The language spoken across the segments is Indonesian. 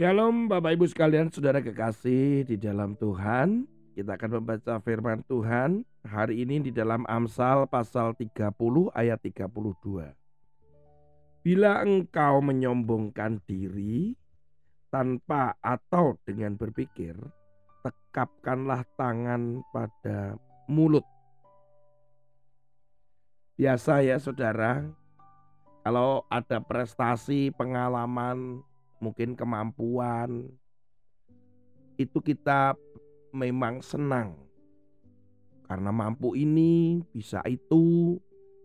Shalom Bapak Ibu sekalian saudara kekasih di dalam Tuhan. Kita akan membaca firman Tuhan hari ini di dalam Amsal pasal 30 ayat 32 Bila engkau menyombongkan diri tanpa atau dengan berpikir Tekapkanlah tangan pada mulut. Biasa ya saudara. Kalau ada prestasi, pengalaman, mungkin kemampuan, itu kita memang senang. Karena mampu ini, bisa itu,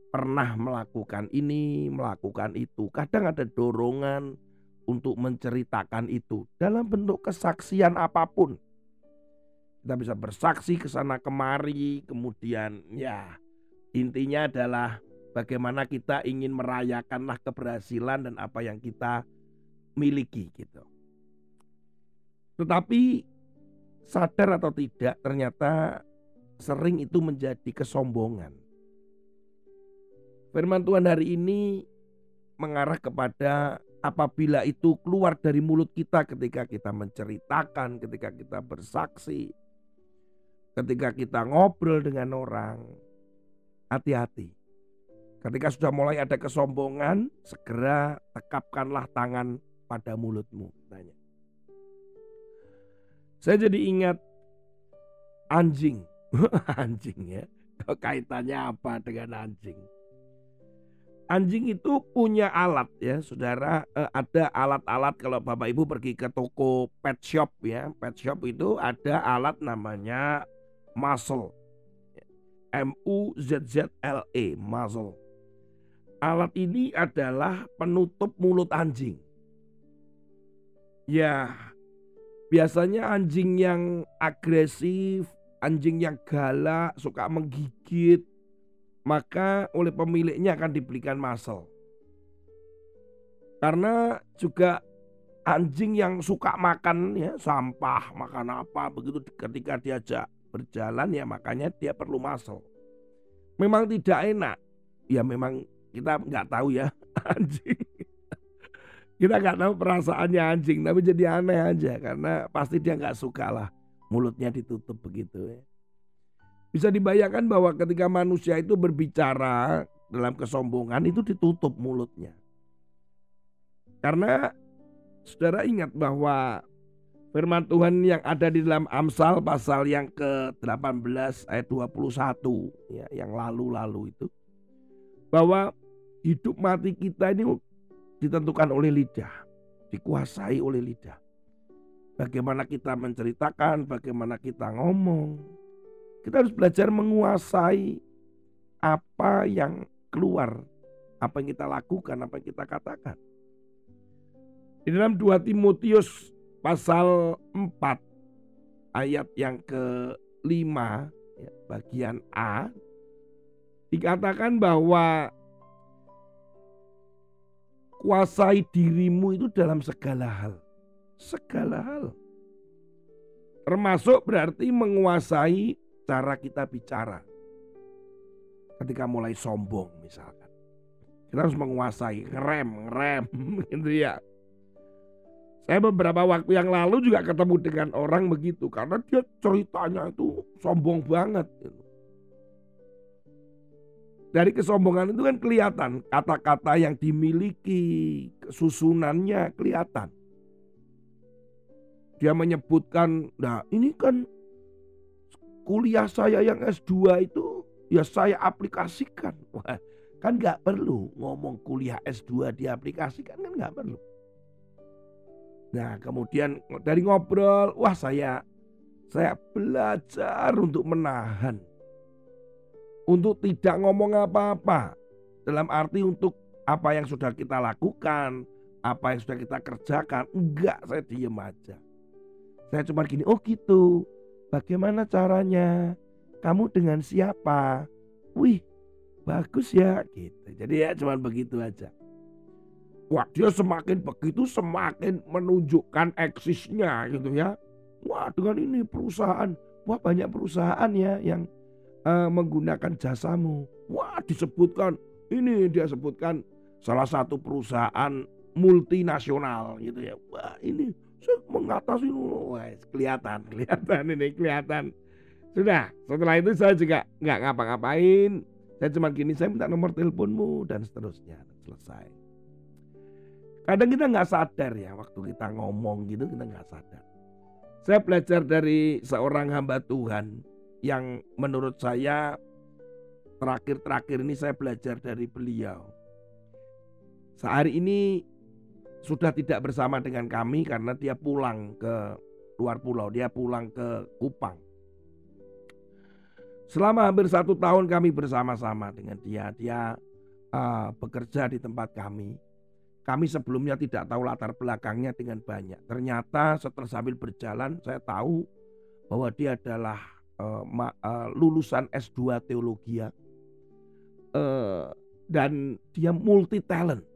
pernah melakukan ini, melakukan itu. Kadang ada dorongan untuk menceritakan itu dalam bentuk kesaksian apa pun. Kita bisa bersaksi ke sana kemari, kemudian ya intinya adalah bagaimana kita ingin merayakanlah keberhasilan dan apa yang kita miliki gitu. Tetapi sadar atau tidak ternyata sering itu menjadi kesombongan. Firman Tuhan hari ini mengarah kepada apabila itu keluar dari mulut kita ketika kita menceritakan, ketika kita bersaksi, ketika kita ngobrol dengan orang, hati-hati. Ketika sudah mulai ada kesombongan, segera tekapkanlah tangan pada mulutmu. Tanya. Saya jadi ingat anjing. anjing ya. Kaitannya apa dengan anjing? Anjing itu punya alat ya, saudara. Eh, ada alat-alat kalau bapak ibu pergi ke toko pet shop ya, pet shop itu ada alat namanya muzzle, M U Z Z L E, muzzle. Alat ini adalah penutup mulut anjing. Ya, biasanya anjing yang agresif, anjing yang galak, suka menggigit, maka oleh pemiliknya akan diberikan muscle. Karena juga anjing yang suka makan ya sampah, makan apa begitu ketika diajak berjalan ya makanya dia perlu muscle. Memang tidak enak. Ya memang kita nggak tahu ya anjing kita nggak tahu perasaannya anjing, tapi jadi aneh aja karena pasti dia nggak suka lah mulutnya ditutup begitu ya. Bisa dibayangkan bahwa ketika manusia itu berbicara dalam kesombongan itu ditutup mulutnya. Karena saudara ingat bahwa firman Tuhan yang ada di dalam Amsal pasal yang ke-18 ayat 21 ya yang lalu-lalu itu bahwa hidup mati kita ini ditentukan oleh lidah, dikuasai oleh lidah. Bagaimana kita menceritakan, bagaimana kita ngomong. Kita harus belajar menguasai apa yang keluar, apa yang kita lakukan, apa yang kita katakan. Di dalam 2 Timotius pasal 4 ayat yang ke-5 ya, bagian A dikatakan bahwa kuasai dirimu itu dalam segala hal. Segala hal. Termasuk berarti menguasai cara kita bicara. Ketika mulai sombong misalkan. Kita harus menguasai, ngerem, ngerem gitu ya. Saya beberapa waktu yang lalu juga ketemu dengan orang begitu karena dia ceritanya itu sombong banget. Gitu. Dari kesombongan itu kan kelihatan kata-kata yang dimiliki, susunannya kelihatan. Dia menyebutkan, nah ini kan kuliah saya yang S2 itu ya saya aplikasikan. Wah, kan nggak perlu ngomong kuliah S2 diaplikasikan kan nggak perlu. Nah kemudian dari ngobrol, wah saya saya belajar untuk menahan untuk tidak ngomong apa-apa. Dalam arti untuk apa yang sudah kita lakukan, apa yang sudah kita kerjakan. Enggak, saya diem aja. Saya cuma gini, oh gitu. Bagaimana caranya? Kamu dengan siapa? Wih, bagus ya gitu. Jadi ya cuma begitu aja. Wah dia semakin begitu semakin menunjukkan eksisnya gitu ya. Wah dengan ini perusahaan, wah banyak perusahaan ya yang uh, menggunakan jasamu. Wah disebutkan ini dia sebutkan salah satu perusahaan multinasional gitu ya. Wah ini mengatasi wah, kelihatan, kelihatan ini kelihatan. Sudah, setelah itu saya juga nggak ngapa-ngapain. Saya cuma gini, saya minta nomor teleponmu dan seterusnya. Selesai. Kadang kita nggak sadar ya waktu kita ngomong gitu kita nggak sadar. Saya belajar dari seorang hamba Tuhan yang menurut saya terakhir-terakhir ini saya belajar dari beliau. Sehari ini sudah tidak bersama dengan kami karena dia pulang ke luar pulau, dia pulang ke Kupang. Selama hampir satu tahun kami bersama-sama dengan dia, dia uh, bekerja di tempat kami. Kami sebelumnya tidak tahu latar belakangnya dengan banyak. Ternyata setelah sambil berjalan saya tahu bahwa dia adalah uh, uh, lulusan S2 teologi uh, dan dia multi talent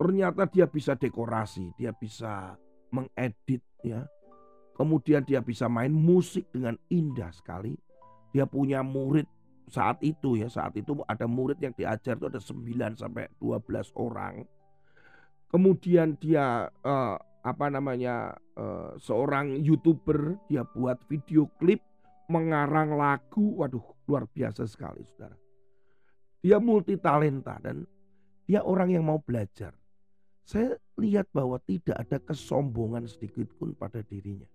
Ternyata dia bisa dekorasi, dia bisa mengedit ya. Kemudian dia bisa main musik dengan indah sekali. Dia punya murid saat itu ya, saat itu ada murid yang diajar itu ada 9 sampai 12 orang. Kemudian dia eh, apa namanya eh, seorang youtuber dia buat video klip mengarang lagu waduh luar biasa sekali saudara dia multi talenta dan dia orang yang mau belajar saya lihat bahwa tidak ada kesombongan sedikit pun pada dirinya.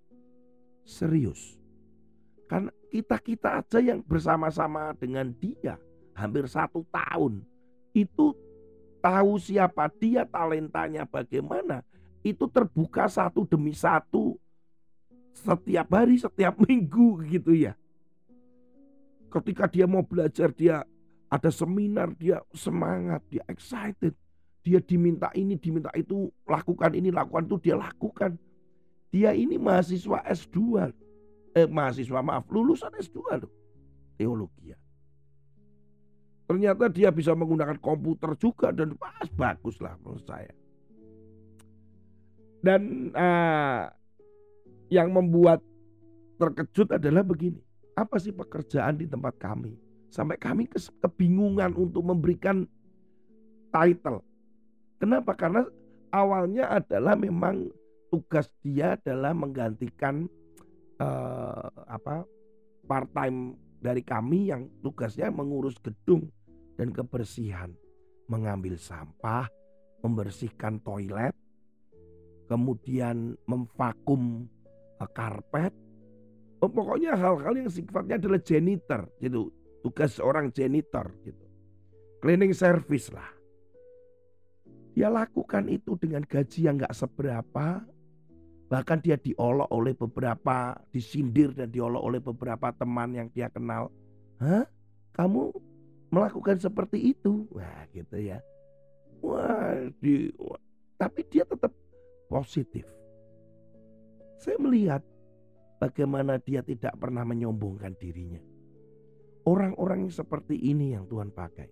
Serius. Karena kita-kita aja yang bersama-sama dengan dia hampir satu tahun. Itu tahu siapa dia, talentanya bagaimana. Itu terbuka satu demi satu setiap hari, setiap minggu gitu ya. Ketika dia mau belajar, dia ada seminar, dia semangat, dia excited. Dia diminta ini, diminta itu, lakukan ini, lakukan itu, dia lakukan. Dia ini mahasiswa S2. Eh, mahasiswa maaf, lulusan S2 loh. Teologi ya. Ternyata dia bisa menggunakan komputer juga dan pas bagus lah menurut saya. Dan uh, yang membuat terkejut adalah begini. Apa sih pekerjaan di tempat kami? Sampai kami kebingungan untuk memberikan title. Kenapa? Karena awalnya adalah memang tugas dia adalah menggantikan uh, apa part time dari kami yang tugasnya mengurus gedung dan kebersihan, mengambil sampah, membersihkan toilet, kemudian memvakum karpet. Oh, pokoknya hal-hal yang sifatnya adalah janitor gitu, tugas seorang janitor gitu. Cleaning service lah. Dia lakukan itu dengan gaji yang gak seberapa. Bahkan dia diolok oleh beberapa, disindir dan diolok oleh beberapa teman yang dia kenal. Hah? Kamu melakukan seperti itu? Wah gitu ya. Wah, di, wah. tapi dia tetap positif. Saya melihat bagaimana dia tidak pernah menyombongkan dirinya. Orang-orang yang seperti ini yang Tuhan pakai.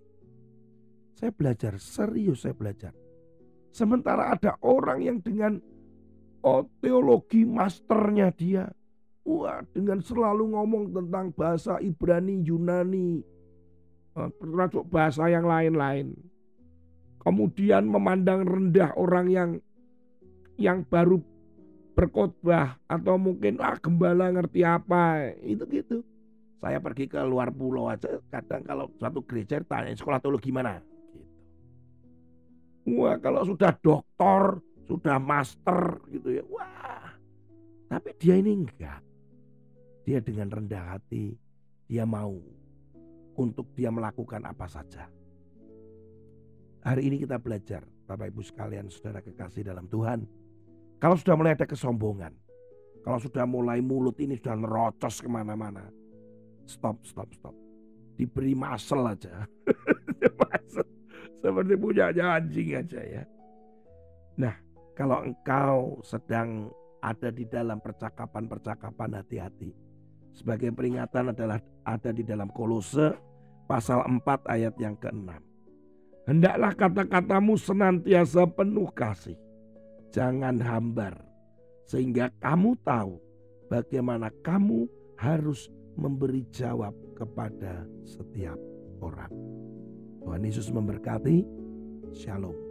Saya belajar, serius saya belajar. Sementara ada orang yang dengan oh, teologi masternya dia. Wah, dengan selalu ngomong tentang bahasa Ibrani, Yunani, eh, termasuk bahasa yang lain-lain. Kemudian memandang rendah orang yang yang baru berkhotbah atau mungkin ah gembala ngerti apa itu gitu. Saya pergi ke luar pulau aja kadang kalau suatu gereja tanya sekolah teologi mana Wah kalau sudah doktor, sudah master gitu ya. Wah. Tapi dia ini enggak. Dia dengan rendah hati, dia mau untuk dia melakukan apa saja. Hari ini kita belajar, Bapak Ibu sekalian, saudara kekasih dalam Tuhan. Kalau sudah mulai ada kesombongan, kalau sudah mulai mulut ini sudah nerocos ke mana-mana, stop, stop, stop. Diberi masel aja. Seperti punya anjing aja ya. Nah, kalau engkau sedang ada di dalam percakapan-percakapan hati-hati. Sebagai peringatan adalah ada di dalam kolose pasal 4 ayat yang ke-6. Hendaklah kata-katamu senantiasa penuh kasih. Jangan hambar. Sehingga kamu tahu bagaimana kamu harus memberi jawab kepada setiap orang. Tuhan Yesus memberkati. Shalom.